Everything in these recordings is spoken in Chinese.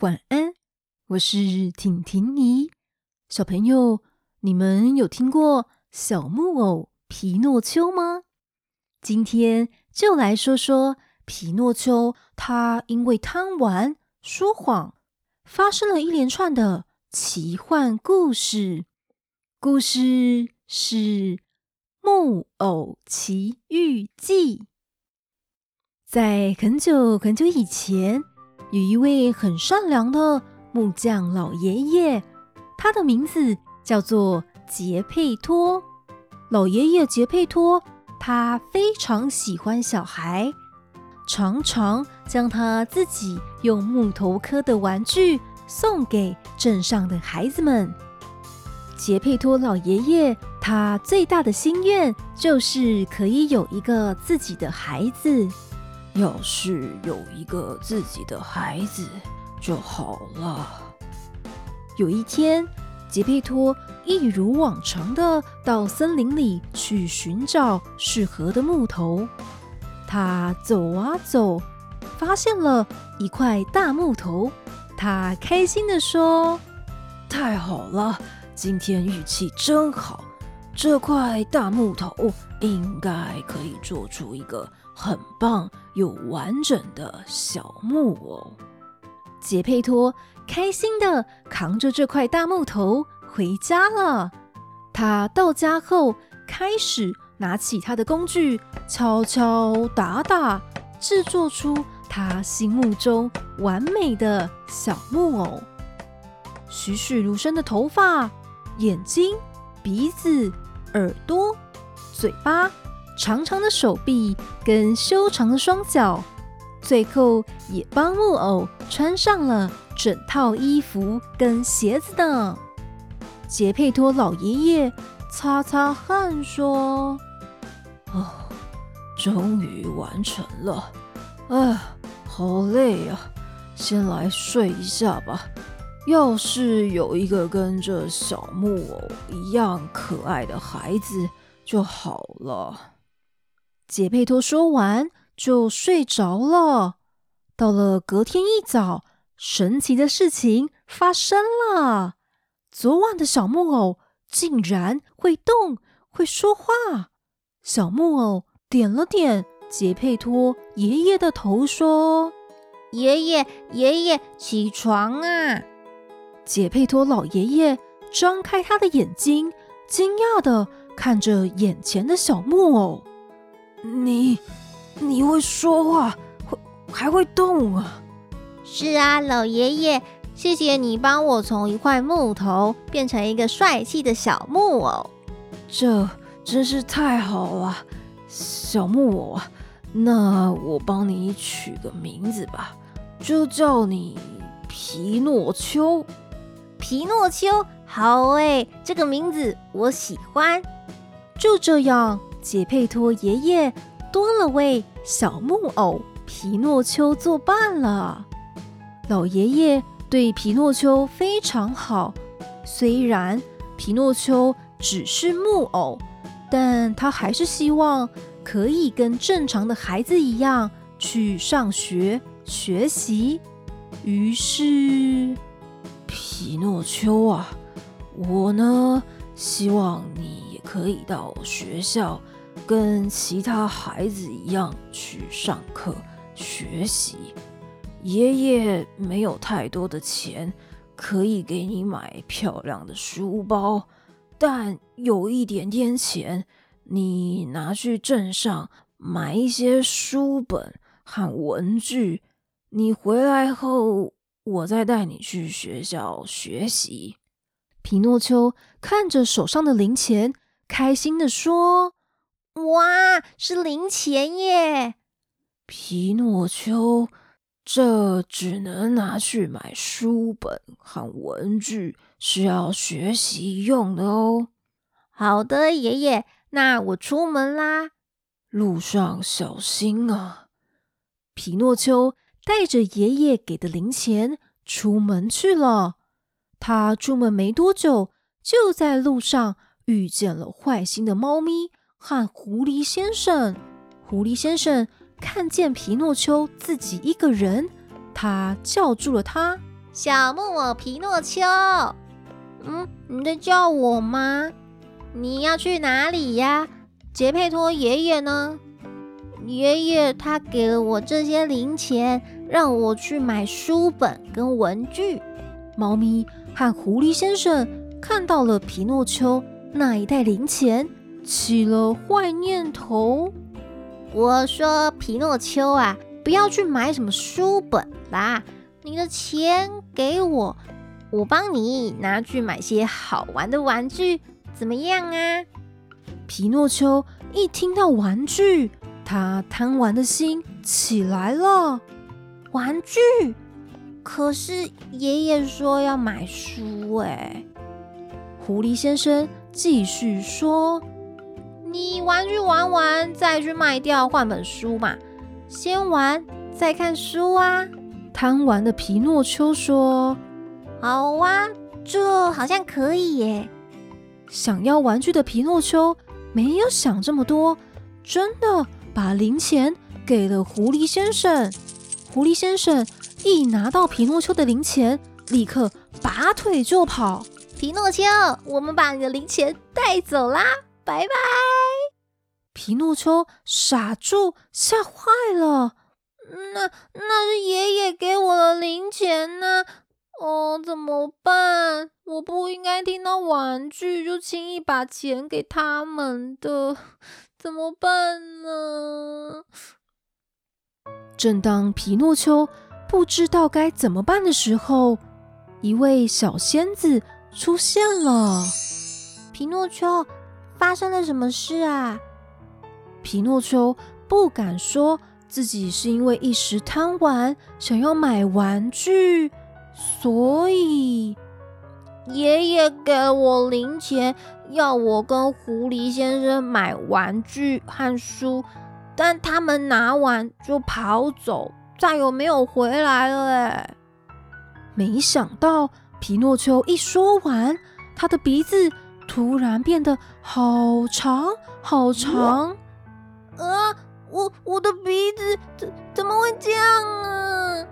晚安，我是婷婷妮。小朋友，你们有听过小木偶皮诺丘吗？今天就来说说皮诺丘，他因为贪玩、说谎，发生了一连串的奇幻故事。故事是《木偶奇遇记》。在很久很久以前，有一位很善良的木匠老爷爷，他的名字叫做杰佩托。老爷爷杰佩托，他非常喜欢小孩，常常将他自己用木头刻的玩具送给镇上的孩子们。杰佩托老爷爷，他最大的心愿就是可以有一个自己的孩子。要是有一个自己的孩子就好了。有一天，杰佩托一如往常的到森林里去寻找适合的木头。他走啊走，发现了一块大木头。他开心地说：“太好了，今天运气真好，这块大木头应该可以做出一个。”很棒又完整的小木偶，杰佩托开心地扛着这块大木头回家了。他到家后，开始拿起他的工具，敲敲打打，制作出他心目中完美的小木偶。栩栩如生的头发、眼睛、鼻子、耳朵、嘴巴。长长的手臂跟修长的双脚，最后也帮木偶穿上了整套衣服跟鞋子的。杰佩托老爷爷擦擦汗说：“哦，终于完成了，哎，好累啊，先来睡一下吧。要是有一个跟这小木偶一样可爱的孩子就好了。”杰佩托说完就睡着了。到了隔天一早，神奇的事情发生了：昨晚的小木偶竟然会动，会说话。小木偶点了点杰佩托爷爷的头，说：“爷爷，爷爷，起床啊！”杰佩托老爷爷张开他的眼睛，惊讶的看着眼前的小木偶。你，你会说话，会还会动啊？是啊，老爷爷，谢谢你帮我从一块木头变成一个帅气的小木偶。这真是太好了，小木偶啊！那我帮你取个名字吧，就叫你皮诺丘。皮诺丘，好诶，这个名字我喜欢。就这样。杰佩托爷爷多了位小木偶皮诺丘作伴了。老爷爷对皮诺丘非常好，虽然皮诺丘只是木偶，但他还是希望可以跟正常的孩子一样去上学学习。于是，皮诺丘啊，我呢，希望你也可以到学校。跟其他孩子一样去上课学习。爷爷没有太多的钱可以给你买漂亮的书包，但有一点点钱，你拿去镇上买一些书本和文具。你回来后，我再带你去学校学习。皮诺丘看着手上的零钱，开心地说。哇，是零钱耶！皮诺丘，这只能拿去买书本和文具，是要学习用的哦。好的，爷爷，那我出门啦。路上小心啊！皮诺丘带着爷爷给的零钱出门去了。他出门没多久，就在路上遇见了坏心的猫咪。和狐狸先生，狐狸先生看见皮诺丘自己一个人，他叫住了他：“小木偶皮诺丘。嗯，你在叫我吗？你要去哪里呀？杰佩托爷爷呢？爷爷他给了我这些零钱，让我去买书本跟文具。猫咪和狐狸先生看到了皮诺丘那一袋零钱，起了坏念头。我说：“皮诺丘啊，不要去买什么书本啦，你的钱给我，我帮你拿去买些好玩的玩具，怎么样啊？”皮诺丘一听到玩具，他贪玩的心起来了。玩具？可是爷爷说要买书哎。狐狸先生继续说。你玩具玩完再去卖掉换本书嘛，先玩再看书啊！贪玩的皮诺丘说：“好啊，这好像可以耶。”想要玩具的皮诺丘没有想这么多，真的把零钱给了狐狸先生。狐狸先生一拿到皮诺丘的零钱，立刻拔腿就跑。皮诺丘，我们把你的零钱带走啦！拜拜！皮诺丘傻住，吓坏了。那那是爷爷给我的零钱呢？哦，怎么办？我不应该听到玩具就轻易把钱给他们的，怎么办呢？正当皮诺丘不知道该怎么办的时候，一位小仙子出现了。皮诺丘。发生了什么事啊？皮诺丘不敢说自己是因为一时贪玩，想要买玩具，所以爷爷给我零钱，要我跟狐狸先生买玩具和书，但他们拿完就跑走，再也没有回来了。哎，没想到皮诺丘一说完，他的鼻子。突然变得好长好长，啊！我我的鼻子怎怎么会这样啊？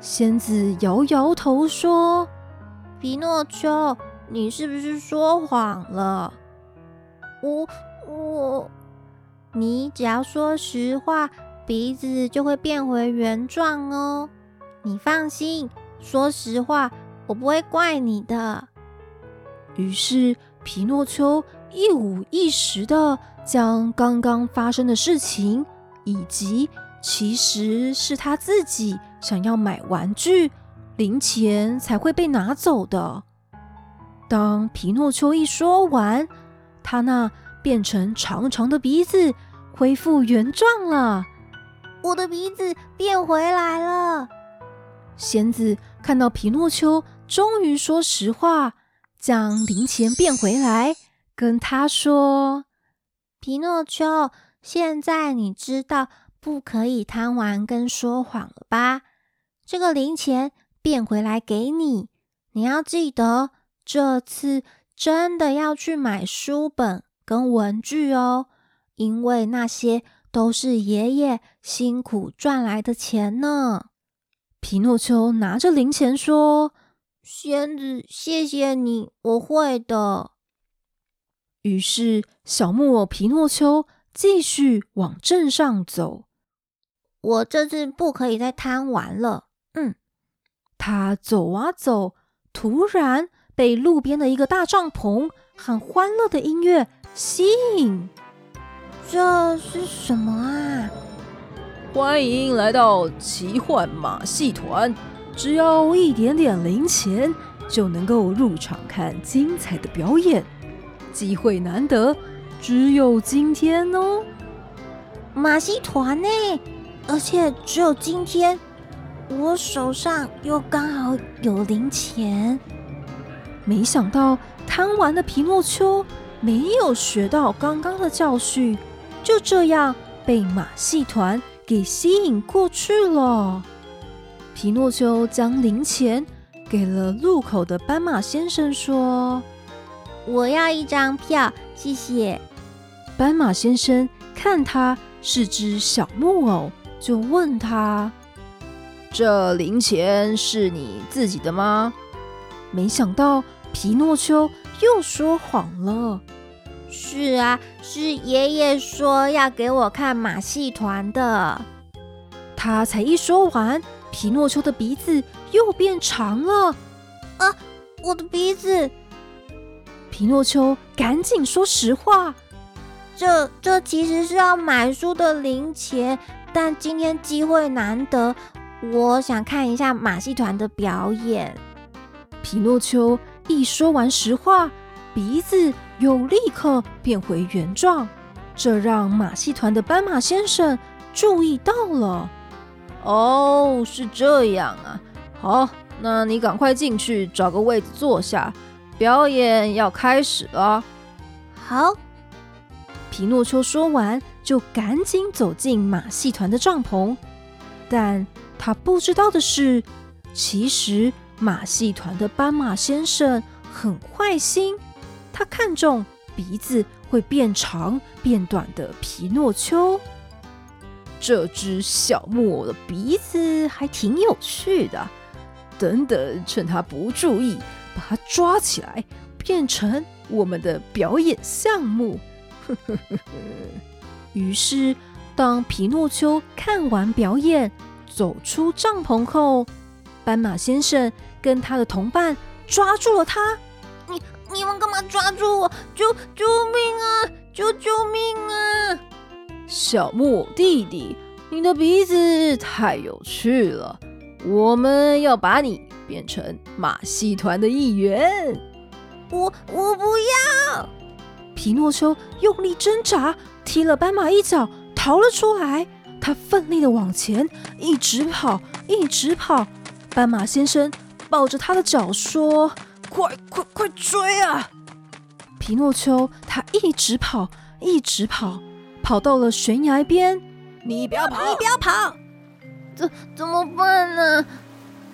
仙子摇摇头说：“皮诺丘，你是不是说谎了？我我，你只要说实话，鼻子就会变回原状哦。你放心，说实话，我不会怪你的。”于是，皮诺丘一五一十的将刚刚发生的事情，以及其实是他自己想要买玩具，零钱才会被拿走的。当皮诺丘一说完，他那变成长长的鼻子恢复原状了。我的鼻子变回来了。仙子看到皮诺丘终于说实话。将零钱变回来，跟他说：“皮诺丘，现在你知道不可以贪玩跟说谎了吧？这个零钱变回来给你，你要记得，这次真的要去买书本跟文具哦，因为那些都是爷爷辛苦赚来的钱呢。”皮诺丘拿着零钱说。仙子，谢谢你，我会的。于是，小木偶皮诺丘继续往镇上走。我这次不可以再贪玩了。嗯，他走啊走，突然被路边的一个大帐篷和欢乐的音乐吸引。这是什么啊？欢迎来到奇幻马戏团。只要一点点零钱，就能够入场看精彩的表演，机会难得，只有今天哦！马戏团呢？而且只有今天，我手上又刚好有零钱。没想到贪玩的皮诺丘没有学到刚刚的教训，就这样被马戏团给吸引过去了。皮诺丘将零钱给了路口的斑马先生，说：“我要一张票，谢谢。”斑马先生看他是只小木偶，就问他：“这零钱是你自己的吗？没想到皮诺丘又说谎了。是啊，是爷爷说要给我看马戏团的。他才一说完，皮诺丘的鼻子又变长了。啊，我的鼻子！皮诺丘赶紧说实话。这这其实是要买书的零钱，但今天机会难得。我想看一下马戏团的表演。皮诺丘一说完实话，鼻子又立刻变回原状，这让马戏团的斑马先生注意到了。哦，是这样啊。好，那你赶快进去找个位子坐下，表演要开始了。好。皮诺丘说完，就赶紧走进马戏团的帐篷，但。他不知道的是，其实马戏团的斑马先生很坏心，他看中鼻子会变长变短的皮诺丘。这只小木偶的鼻子还挺有趣的，等等，趁他不注意，把他抓起来，变成我们的表演项目。于是，当皮诺丘看完表演，走出帐篷后，斑马先生跟他的同伴抓住了他。你你们干嘛抓住我？救救命啊！救救命啊！小木偶弟弟，你的鼻子太有趣了，我们要把你变成马戏团的一员。我我不要！皮诺丘用力挣扎，踢了斑马一脚，逃了出来。他奋力的往前，一直跑，一直跑。斑马先生抱着他的脚说：“快快快追啊！”皮诺丘他一直跑，一直跑，跑到了悬崖边。你不要跑，你不要跑！怎怎么办呢？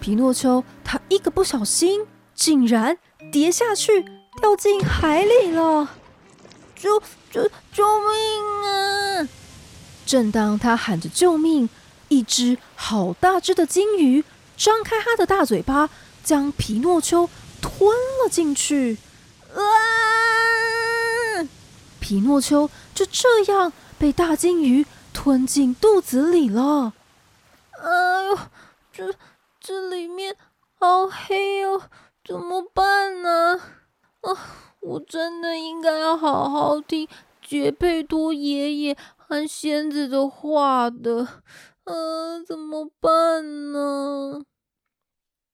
皮诺丘他一个不小心，竟然跌下去，掉进海里了！救救救命啊！正当他喊着救命，一只好大只的鲸鱼张开它的大嘴巴，将皮诺丘吞了进去。啊！皮诺丘就这样被大鲸鱼吞进肚子里了。哎呦，这这里面好黑哦，怎么办呢？啊，我真的应该要好好听杰佩托爷爷。和仙子的话的，嗯，怎么办呢？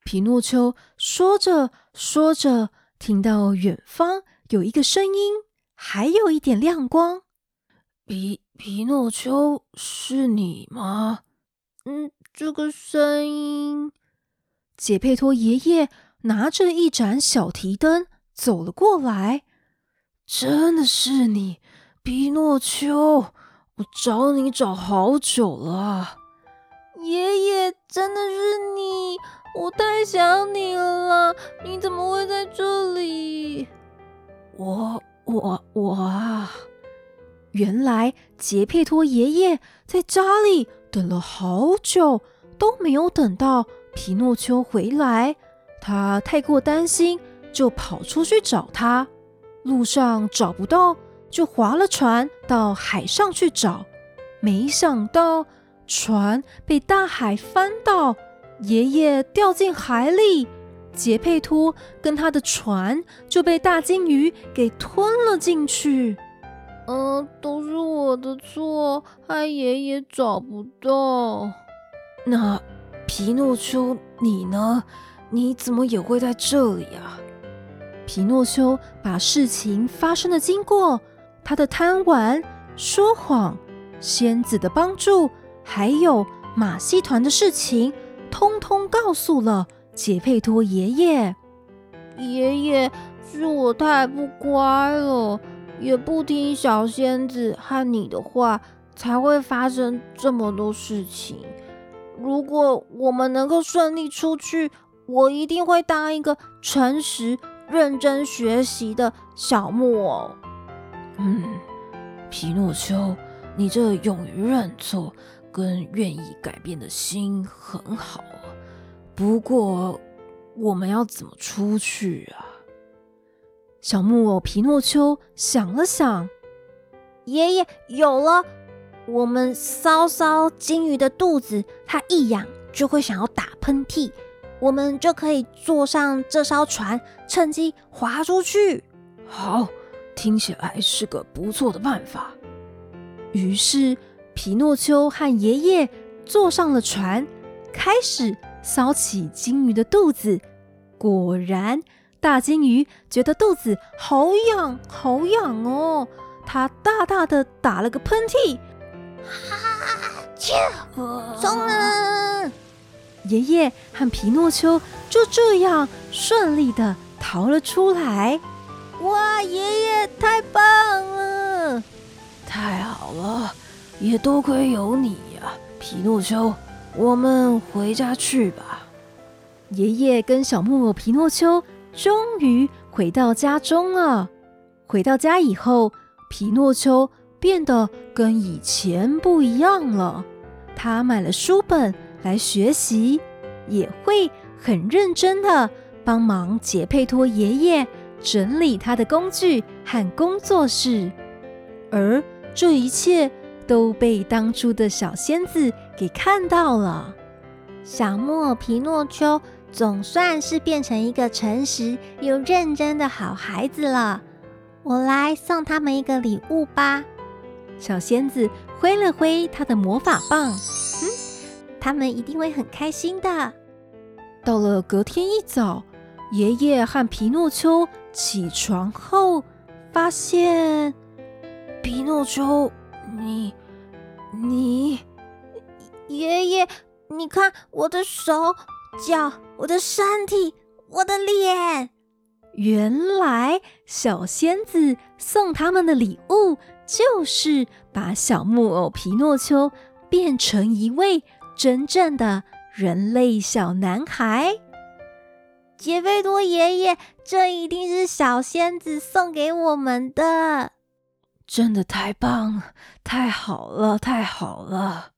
皮诺丘说着说着，听到远方有一个声音，还有一点亮光。皮皮诺丘，是你吗？嗯，这个声音。杰佩托爷爷拿着一盏小提灯走了过来。真的是你，皮诺丘。我找你找好久了，爷爷，真的是你，我太想你了，你怎么会在这里？我我我啊，原来杰佩托爷爷在家里等了好久，都没有等到皮诺丘回来，他太过担心，就跑出去找他，路上找不到。就划了船到海上去找，没想到船被大海翻倒，爷爷掉进海里，杰佩托跟他的船就被大鲸鱼给吞了进去。嗯，都是我的错，害爷爷找不到。那皮诺丘，你呢？你怎么也会在这里啊？皮诺丘把事情发生的经过。他的贪玩、说谎、仙子的帮助，还有马戏团的事情，通通告诉了杰佩托爷爷。爷爷，是我太不乖了，也不听小仙子和你的话，才会发生这么多事情。如果我们能够顺利出去，我一定会当一个诚实、认真学习的小木偶。嗯，皮诺丘，你这勇于认错、跟愿意改变的心很好，不过我们要怎么出去啊？小木偶皮诺丘想了想，爷爷有了，我们搔搔金鱼的肚子，它一痒就会想要打喷嚏，我们就可以坐上这艘船，趁机划出去。好，听起来是个不错的办法。于是皮诺丘和爷爷坐上了船，开始搔起金鱼的肚子。果然。大金鱼觉得肚子好痒，好痒哦！它大大的打了个喷嚏，哈哈，切，中了！爷爷和皮诺丘就这样顺利的逃了出来。哇，爷爷太棒了！太好了，也多亏有你呀，皮诺丘。我们回家去吧。爷爷跟小木偶皮诺丘。终于回到家中了。回到家以后，皮诺丘变得跟以前不一样了。他买了书本来学习，也会很认真的帮忙杰佩托爷爷整理他的工具和工作室。而这一切都被当初的小仙子给看到了。小木偶皮诺丘。总算是变成一个诚实又认真的好孩子了。我来送他们一个礼物吧。小仙子挥了挥她的魔法棒，嗯，他们一定会很开心的。到了隔天一早，爷爷和皮诺丘起床后，发现皮诺丘，你你爷爷，你看我的手。脚，我的身体，我的脸。原来小仙子送他们的礼物，就是把小木偶皮诺丘变成一位真正的人类小男孩。杰菲多爷爷，这一定是小仙子送给我们的。真的太棒了，太好了，太好了。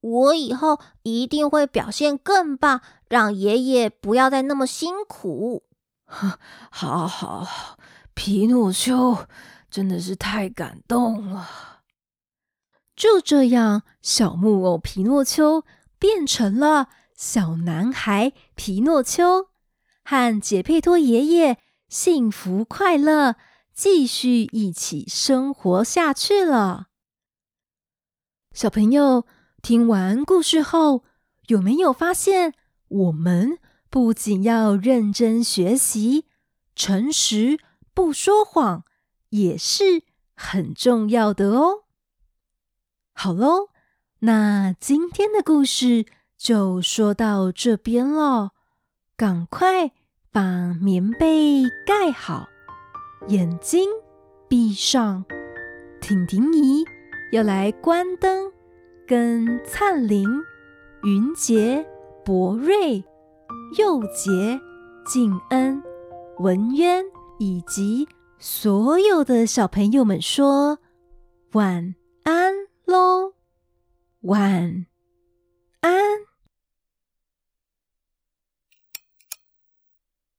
我以后一定会表现更棒，让爷爷不要再那么辛苦。好好好，皮诺丘真的是太感动了。就这样，小木偶皮诺丘变成了小男孩皮诺丘，和杰佩托爷爷幸福快乐，继续一起生活下去了。小朋友。听完故事后，有没有发现，我们不仅要认真学习，诚实不说谎也是很重要的哦。好喽，那今天的故事就说到这边了。赶快把棉被盖好，眼睛闭上。婷婷姨要来关灯。跟灿林、云杰、博瑞、佑杰、静恩、文渊以及所有的小朋友们说晚安喽，晚。